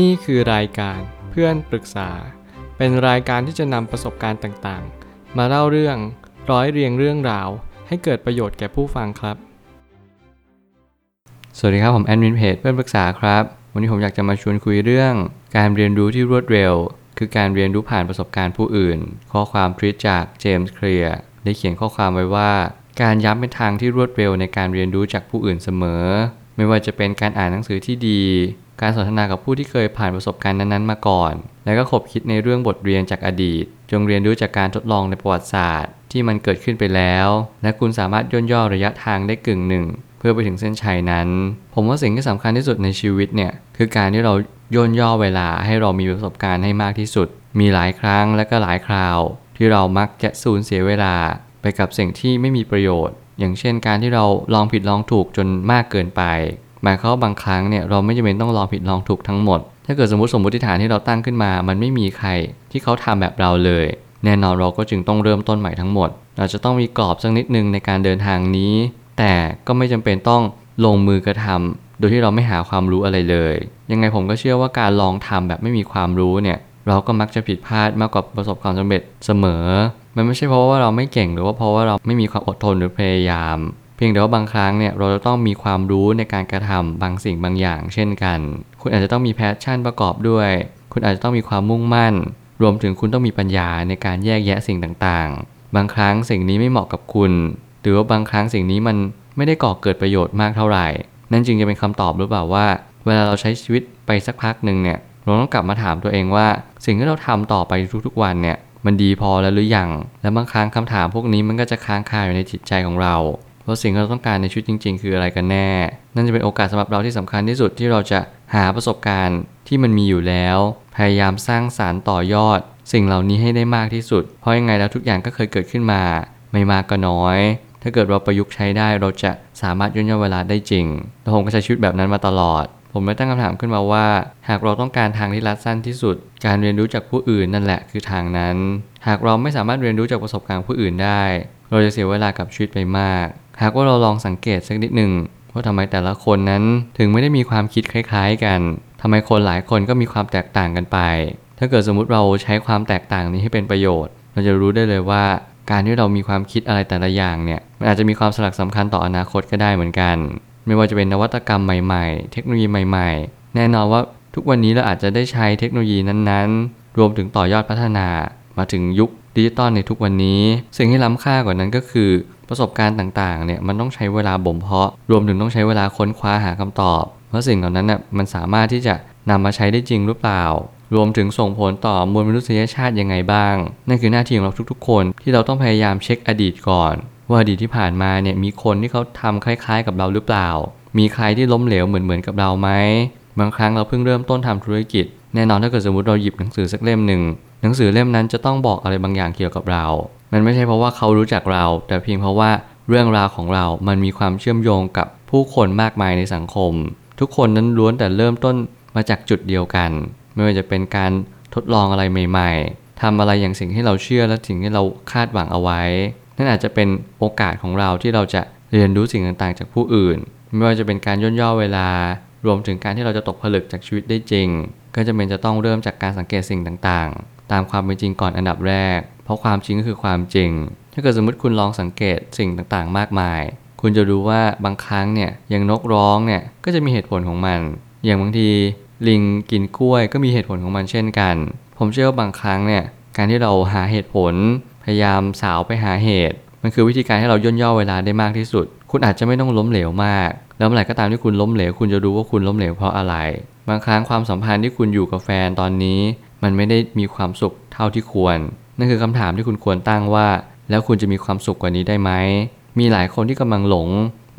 นี่คือรายการเพื่อนปรึกษา เป็นรายการที่จะนำประสบการณ์ต่างๆ มาเล่าเรื่องร้อยเรียงเรื่องราว ให้เกิดประโยชน์แก่ผู้ฟังครับ สวัสดีครับ ผมแอดมินเพจเพื่อนปรึกษาครับ วันนี้ผมอยากจะมาชวนคุยเรื่อง การเรียนรู้ที่รวดเร็ว คือการเรียนรู้ผ่านประสบการณ์ผู้อื่น ข้อความทวิตจากเจมส์เคลียร์ได้เขียนข้อความไว้ว่า การย้ำเป็นทางที่รวดเร็วในการเรียนรู้จากผู้อื่นเสมอ ไม่ว่าจะเป็นการอ่านหนังสือที่ดี การสนทนากับผู้ที่เคยผ่านประสบการณ์นั้นๆมาก่อน และก็ขบคิดในเรื่องบทเรียนจากอดีต จงเรียนรู้จากการทดลองในประวัติศาสตร์ ที่มันเกิดขึ้นไปแล้ว และคุณสามารถย่นย่อระยะทางได้กึ่งหนึ่ง เพื่อไปถึงเส้นชัยนั้น ผมว่าสิ่งที่สำคัญที่สุดในชีวิตเนี่ยคือการที่เราย่นย่อเวลาให้เรามีประสบการณ์ให้มากที่สุด มีหลายครั้งและก็หลายคราว ที่เรามักจะสูญเสียเวลา ไปกับสิ่งที่ไม่มีประโยชน์ อย่างเช่นการที่เราลองผิดลองถูกจนมากเกินไป หมายความว่าบางครั้งเนี่ยเราไม่จำเป็นต้องลองผิดลองถูกทั้งหมด ถ้าเกิดสมมติสมมติฐานที่เราตั้งขึ้นมา มันไม่มีใครที่เขาทำแบบเราเลย แน่นอนเราก็จึงต้องเริ่มต้นใหม่ทั้งหมด เราจะต้องมีกรอบสักนิดนึงในการเดินทางนี้ แต่ก็ไม่จำเป็นต้องลงมือกระทำโดยที่เราไม่หาความรู้อะไรเลย ยังไงผมก็เชื่อว่าการลองทำแบบไม่มีความรู้เนี่ยเราก็มักจะผิดพลาดมากกว่าประสบความสำเร็จเสมอ มันไม่ใช่เพราะว่าเราไม่เก่งหรือว่าเพราะว่าเราไม่มีความอดทนหรือพยายาม พียงแต่ว่าบางครั้งเนี่ยเราจะต้องมีความรู้ในการกระทำบางสิ่งบางอย่าง เช่นกัน คุณอาจจะต้องมีแพชชั่นประกอบด้วย คุณอาจจะต้องมีความมุ่งมั่น รวมถึงคุณต้องมีปัญญาในการแยกแยะสิ่งต่างๆ บางครั้งสิ่งนี้ไม่เหมาะกับคุณ หรือว่าบางครั้งสิ่งนี้มันไม่ได้ก่อเกิดประโยชน์มากเท่าไหร่ นั่นจึงจะเป็นคำตอบหรือเปล่าว่า เวลาเราใช้ชีวิตไปสักพักหนึ่งเนี่ยเราต้องกลับมาถามตัวเองว่า สิ่งที่เราทำต่อไปทุกๆวันเนี่ยมันดีพอแล้วหรือยัง และบางครั้งคำถามพวกนี้มันก็จะค้างคาอยู่ในจิตใจของเรา ว่าสิ่งที่เราต้องการในชีวิตจริง ๆ คืออะไรกันแน่ นั่นจะเป็นโอกาสสำหรับเราที่สำคัญที่สุดที่เราจะหาประสบการณ์ที่มันมีอยู่แล้ว พยายามสร้างสารรค์ต่อยอด สิ่งเหล่านี้ให้ได้มากที่สุด เพราะยังไงแล้วทุกอย่างก็เคยเกิดขึ้นมา ไม่มากก็น้อย ถ้าเกิดเราประยุกต์ใช้ได้เราจะสามารถย่นย่อเวลาได้จริงและผมก็ใช้ชีวิตแบบนั้นมาตลอด ผมเลยตั้งคำถามขึ้นมาว่า หากเราต้องการทางที่รัดสั้นที่สุด การเรียนรู้จากผู้อื่นนั่นแหละคือทางนั้น หากเราไม่สามารถเรียนรู้จากประสบการณ์ผู้อื่นได้ เราจะเสียเวลากับชีวิตไปมาก หากว่าเราลองสังเกตสักนิดหนึ่งว่าทำไมแต่ละคนนั้นถึงไม่ได้มีความคิดคล้าย ๆ กันทำไมคนหลายคนก็มีความแตกต่างกันไป ถ้าเกิดสมมติเราใช้ความแตกต่างนี้ให้เป็นประโยชน์ เราจะรู้ได้เลยว่า การที่เรามีความคิดอะไรแต่ละอย่างเนี่ย มันอาจจะมีความสลักสำคัญต่ออนาคตก็ได้เหมือนกัน ไม่ว่าจะเป็นนวัตกรรมใหม่ๆ เทคโนโลยีใหม่ๆ แน่นอนว่าทุกวันนี้เราอาจจะได้ใช้เทคโนโลยีนั้นๆ รวมถึงต่อยอดพัฒนา มาถึงยุคดิจิตอลในทุกวันนี้ สิ่งที่ล้ำค่ากว่านั้นก็คือ ประสบการณ์ต่างๆเนี่ยมันต้องใช้เวลาบ่มเพาะ รวมถึงต้องใช้เวลาค้นคว้าหาคำตอบว่าสิ่งเหล่านั้นน่ะมันสามารถที่จะนำมาใช้ได้จริงหรือเปล่า รวมถึงส่งผลต่อมวลมนุษยชาติยังไงบ้าง นั่นคือหน้าที่ของเราทุกๆ คนที่เราต้องพยายามเช็คอดีตก่อน ว่าอดีตที่ผ่านมาเนี่ยมีคนที่เขาทำคล้าย ๆ กับเราหรือเปล่า มีใครที่ล้มเหลวเหมือนๆกับเราไหมบางครั้งเราเพิ่งเริ่มต้นทำธุรกิจแน่นอนถ้าเกิดสมมติเราหยิบหนังสือสักเล่มหนึ่ง หนังสือเล่มนั้นจะต้องบอกอะไรบางอย่างเกี่ยวกับเรา มันไม่ใช่เพราะว่าเขารู้จักเรา แต่เพียงเพราะว่าเรื่องราวของเรา มันมีความเชื่อมโยงกับผู้คนมากมายในสังคม ทุกคนนั้นล้วนแต่เริ่มต้นมาจากจุดเดียวกัน ไม่ว่าจะเป็นการทดลองอะไรใหม่ๆทำอะไรอย่างสิ่งที่เราเชื่อและสิ่งที่เราคาดหวังเอาไว้ นั่นอาจจะเป็นโอกาสของเราที่เราจะเรียนรู้สิ่งต่างๆ จากผู้อื่น ไม่ว่าจะเป็นการย่นย่อเวลา รวมถึงการที่เราจะตกผลึกจากชีวิตได้จริง ก็จะเป็นจะต้องเริ่มจากการสังเกตสิ่งต่างๆ ตามความเป็นจริงก่อนอันดับแรก เพราะความจริงก็คือความจริง ถ้าเกิดสมมติคุณลองสังเกตสิ่งต่างๆ มากมาย คุณจะรู้ว่าบางครั้งเนี่ยอย่างนกร้องเนี่ยก็จะมีเหตุผลของมัน อย่างบางทีลิงกินกล้วยก็มีเหตุผลของมันเช่นกัน ผมเชื่อว่าบางครั้งเนี่ยการที่เราหาเหตุผล พยายามสาวไปหาเหตุ มันคือวิธีการให้เราย่นย่อเวลาได้มากที่สุด คุณอาจจะไม่ต้องล้มเหลวมาก แล้วเมื่อไหร่ก็ตามที่คุณล้มเหลว คุณจะรู้ว่าคุณล้มเหลวเพราะอะไร บางครั้งความสัมพันธ์ที่คุณอยู่กับแฟนตอนนี้ มันไม่ได้มีความสุขเท่าที่ควร นั่นคือคำถามที่คุณควรตั้งว่า แล้วคุณจะมีความสุขกว่านี้ได้ไหม มีหลายคนที่กำลังหลง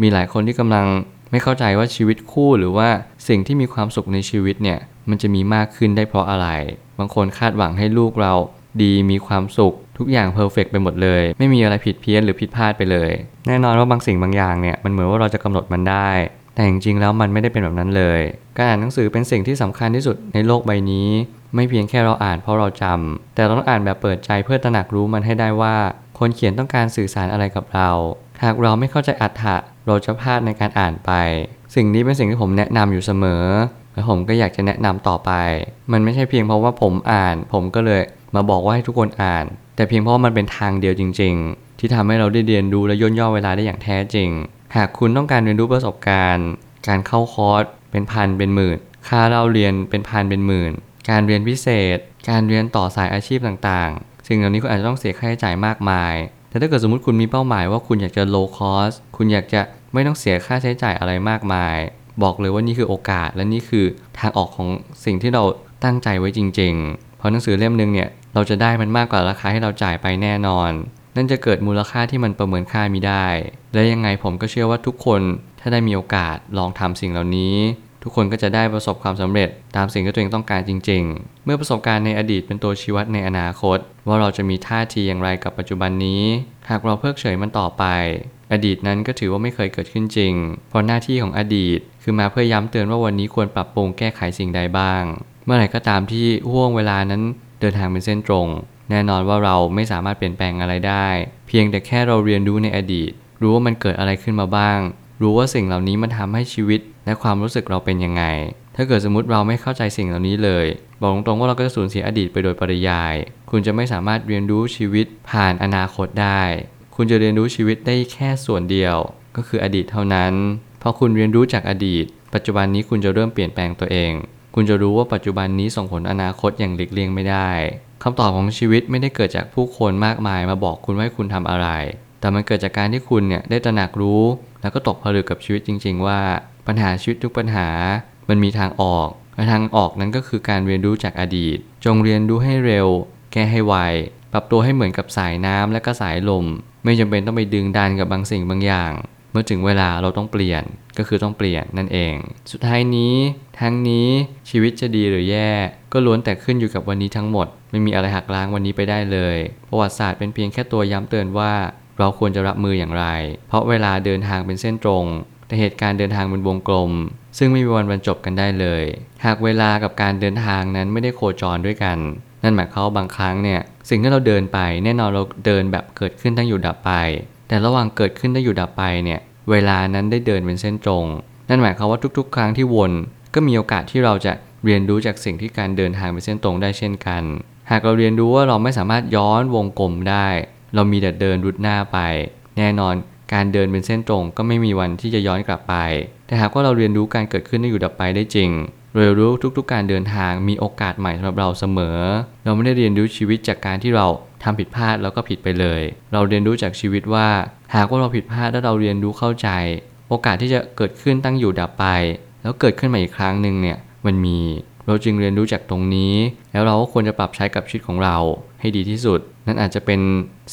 มีหลายคนที่กำลังไม่เข้าใจว่าชีวิตคู่หรือว่าสิ่งที่มีความสุขในชีวิตเนี่ยมันจะมีมากขึ้นได้เพราะอะไร บางคนคาดหวังให้ลูกเราดีมีความสุข ทุกอย่างเพอร์เฟกไปหมดเลย ไม่มีอะไรผิดเพี้ยนหรือผิดพลาดไปเลย แน่นอนว่าบางสิ่งบางอย่างเนี่ยมันเหมือนว่าเราจะกำหนดมันได้ แต่จริงๆแล้วมันไม่ได้เป็นแบบนั้นเลย การอ่านหนังสือเป็นสิ่งที่สำคัญที่สุดในโลกใบนี้ ไม่เพียงแค่เราอ่านเพราะเราจำแต่เราต้องอ่านแบบเปิดใจเพื่อตระหนักรู้มันให้ได้ว่า คนเขียนต้องการสื่อสารอะไรกับเรา หากเราไม่เข้าใจอัตถะเราจะพลาดในการอ่านไป สิ่งนี้เป็นสิ่งที่ผมแนะนำอยู่เสมอ แล้วผมก็อยากจะแนะนำต่อไป มันไม่ใช่เพียงเพราะว่าผมอ่าน ผมก็เลยมาบอกว่าให้ทุกคนอ่าน แต่เพียงเพราะมันเป็นทางเดียวจริง ๆ ที่ทำให้เราได้เรียนรู้และย่นย่อเวลาได้อย่างแท้จริง หากคุณต้องการเรียนรู้ประสบการณ์ การเข้าคอร์สเป็นพันเป็นหมื่น ค่าเราเรียนเป็นพันเป็นหมื่น การเรียนพิเศษ การเรียนต่อสายอาชีพต่างๆ สิ่งเหล่านี้คุณอาจจะต้องเสียค่าใช้จ่ายมากมาย แต่ถ้าเกิดสมมติคุณมีเป้าหมายว่าคุณอยากจะ low cost คุณอยากจะไม่ต้องเสียค่าใช้จ่ายอะไรมากมาย บอกเลยว่านี่คือโอกาสและนี่คือทางออกของสิ่งที่เราตั้งใจไว้จริง ๆ เพราะหนังสือเล่มหนึงเนี่ยเราจะได้มันมากกว่าราคาที่เราจ่ายไปแน่นอน นั่นจะเกิดมูลค่าที่มันประเมินค่ามิได้ และยังไงผมก็เชื่อว่าทุกคนถ้าได้มีโอกาสลองทำสิ่งเหล่านี้ ทุกคนก็จะได้ประสบความสำเร็จตามสิ่งที่ตัวเองต้องการจริง ๆ เมื่อประสบการณ์ในอดีตเป็นตัวชี้วัดในอนาคต ว่าเราจะมีท่าทีอย่างไรกับปัจจุบันนี้ หากเราเพิกเฉยมันต่อไป อดีตนั้นก็ถือว่าไม่เคยเกิดขึ้นจริง เพราะหน้าที่ของอดีต คือมาเพื่อย้ำเตือนว่าวันนี้ควรปรับปรุงแก้ไขสิ่งใดบ้าง เมื่อไหร่ก็ตามที่ห่วงเวลานั้นเดินทางเป็นเส้นตรง แน่นอนว่าเราไม่สามารถเปลี่ยนแปลงอะไรได้ เพียงแต่แค่เราเรียนรู้ในอดีต รู้ว่ามันเกิดอะไรขึ้นมาบ้าง รู้ว่าสิ่งเหล่านี้มันทำให้ชีวิต และความรู้สึกเราเป็นยังไง ถ้าเกิดสมมติเราไม่เข้าใจสิ่งเหล่านี้เลย บอกตรงๆว่าเราก็จะสูญเสียอดีตไปโดยปริยาย คุณจะไม่สามารถเรียนรู้ชีวิตผ่านอนาคตได้ คุณจะเรียนรู้ชีวิตได้แค่ส่วนเดียว ก็คืออดีตเท่านั้นพอคุณเรียนรู้จากอดีต ปัจจุบันนี้คุณจะเริ่มเปลี่ยนแปลงตัวเอง คุณจะรู้ว่าปัจจุบันนี้ส่งผลอนาคตอย่างหลีกเลี่ยงไม่ได้ คำตอบของชีวิตไม่ได้เกิดจากผู้คนมากมายมาบอกคุณว่าให้คุณทำอะไร แต่มันเกิดจากการที่คุณเนี่ยได้ตระหนักรู้ แล้วก็ตกผลึกกับชีวิตจริง ๆ ว่า ปัญหาชีวิตทุกปัญหา มันมีทางออกและทางออกนั้นก็คือการเรียนรู้จากอดีต จงเรียนรู้ให้เร็ว แก้ให้ไว ปรับตัวให้เหมือนกับสายน้ำและก็สายลม ไม่จำเป็นต้องไปดึงดันกับบางสิ่งบางอย่าง เมื่อถึงเวลาเราต้องเปลี่ยน ก็คือต้องเปลี่ยนนั่นเอง สุดท้ายนี้ ทั้งนี้ชีวิตจะดีหรือแย่ ก็ล้วนแต่ขึ้นอยู่กับวันนี้ทั้งหมด ไม่มีอะไรหักล้างวันนี้ไปได้เลย ประวัติศาสตร์เป็นเพียงแค่ตัวย้ำเตือนว่า เราควรจะรับมืออย่างไร เพราะเวลาเดินทางเป็นเส้นตรง แต่เหตุการณ์เดินทางเป็นวงกลม ซึ่งไม่มีวันบรรจบกันได้เลย หากเวลากับการเดินทางนั้นไม่ได้โคจรด้วยกัน นั่นหมายความว่าบางครั้งเนี่ยสิ่งที่เราเดินไปแน่นอนเราเดินแบบเกิดขึ้นตั้งอยู่ดับไป แต่ระหว่างเกิดขึ้นตั้งอยู่ดับไปเนี่ยเวลานั้นได้เดินเป็นเส้นตรง นั่นหมายความว่าทุกๆ ครั้งที่วน ก็มีโอกาสที่เราจะเรียนรู้จากสิ่งที่การเดินทางเป็นเส้นตรงได้เช่นกัน หากเราเรียนรู้ว่าเราไม่สามารถย้อนวงกลมได้ เรามีแต่เดินรุดหน้าไป แน่นอนการเดินเป็นเส้นตรงก็ไม่มีวันที่จะย้อนกลับไป แต่หากว่าเราเรียนรู้การเกิดขึ้นได้อยู่ดับไปได้จริงเรียนรู้ทุกๆ การเดินทางมีโอกาสใหม่สำหรับเราเสมอ เราไม่ได้เรียนรู้ชีวิตจากการที่เราทำผิดพลาดแล้วก็ผิดไปเลย เราเรียนรู้จากชีวิตว่า หากว่าเราผิดพลาดแล้วเราเรียนรู้เข้าใจ โอกาสที่จะเกิดขึ้นตั้งอยู่ดับไป แล้วเกิดขึ้นมาอีกครั้งหนึ่งเนี่ยมันมี เราจึงเรียนรู้จากตรงนี้ แล้วเราก็ควรจะปรับใช้กับชีวิตของเราให้ดีที่สุด นั่นอาจจะเป็น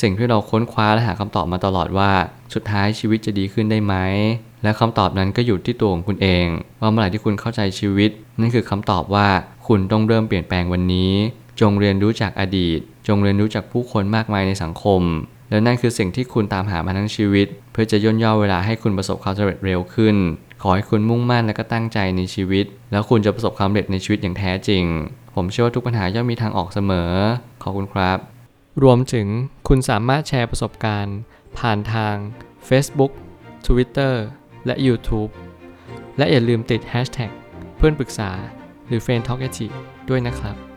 สิ่งที่เราค้นคว้าและหาคำตอบมาตลอดว่า สุดท้ายชีวิตจะดีขึ้นได้ไหม และคำตอบนั้นก็อยู่ที่ตัวของคุณเอง ว่าเมื่อไหร่ที่คุณเข้าใจชีวิต นั่นคือคำตอบว่าคุณต้องเริ่มเปลี่ยนแปลงวันนี้ จงเรียนรู้จากอดีต จงเรียนรู้จากผู้คนมากมายในสังคม และนั่นคือสิ่งที่คุณตามหามาทั้งชีวิต เพื่อจะย่นย่อเวลาให้คุณประสบความสำเร็จเร็วขึ้น ขอให้คุณมุ่งมั่นและก็ตั้งใจในชีวิต แล้วคุณจะประสบความสำเร็จในชีวิตอย่างแท้จริง ผมเชื่อว่าทุกปัญหาย่อมมีทางออกเสมอ ขอบคุณครับ รวมถึงคุณสามารถแชร์ประสบการณ์ ผ่านทาง Facebook Twitter และ YouTube และอย่าลืมติด Hashtag เพื่อนปรึกษาหรือ f r ร e n d t a l k a ด้วยนะครับ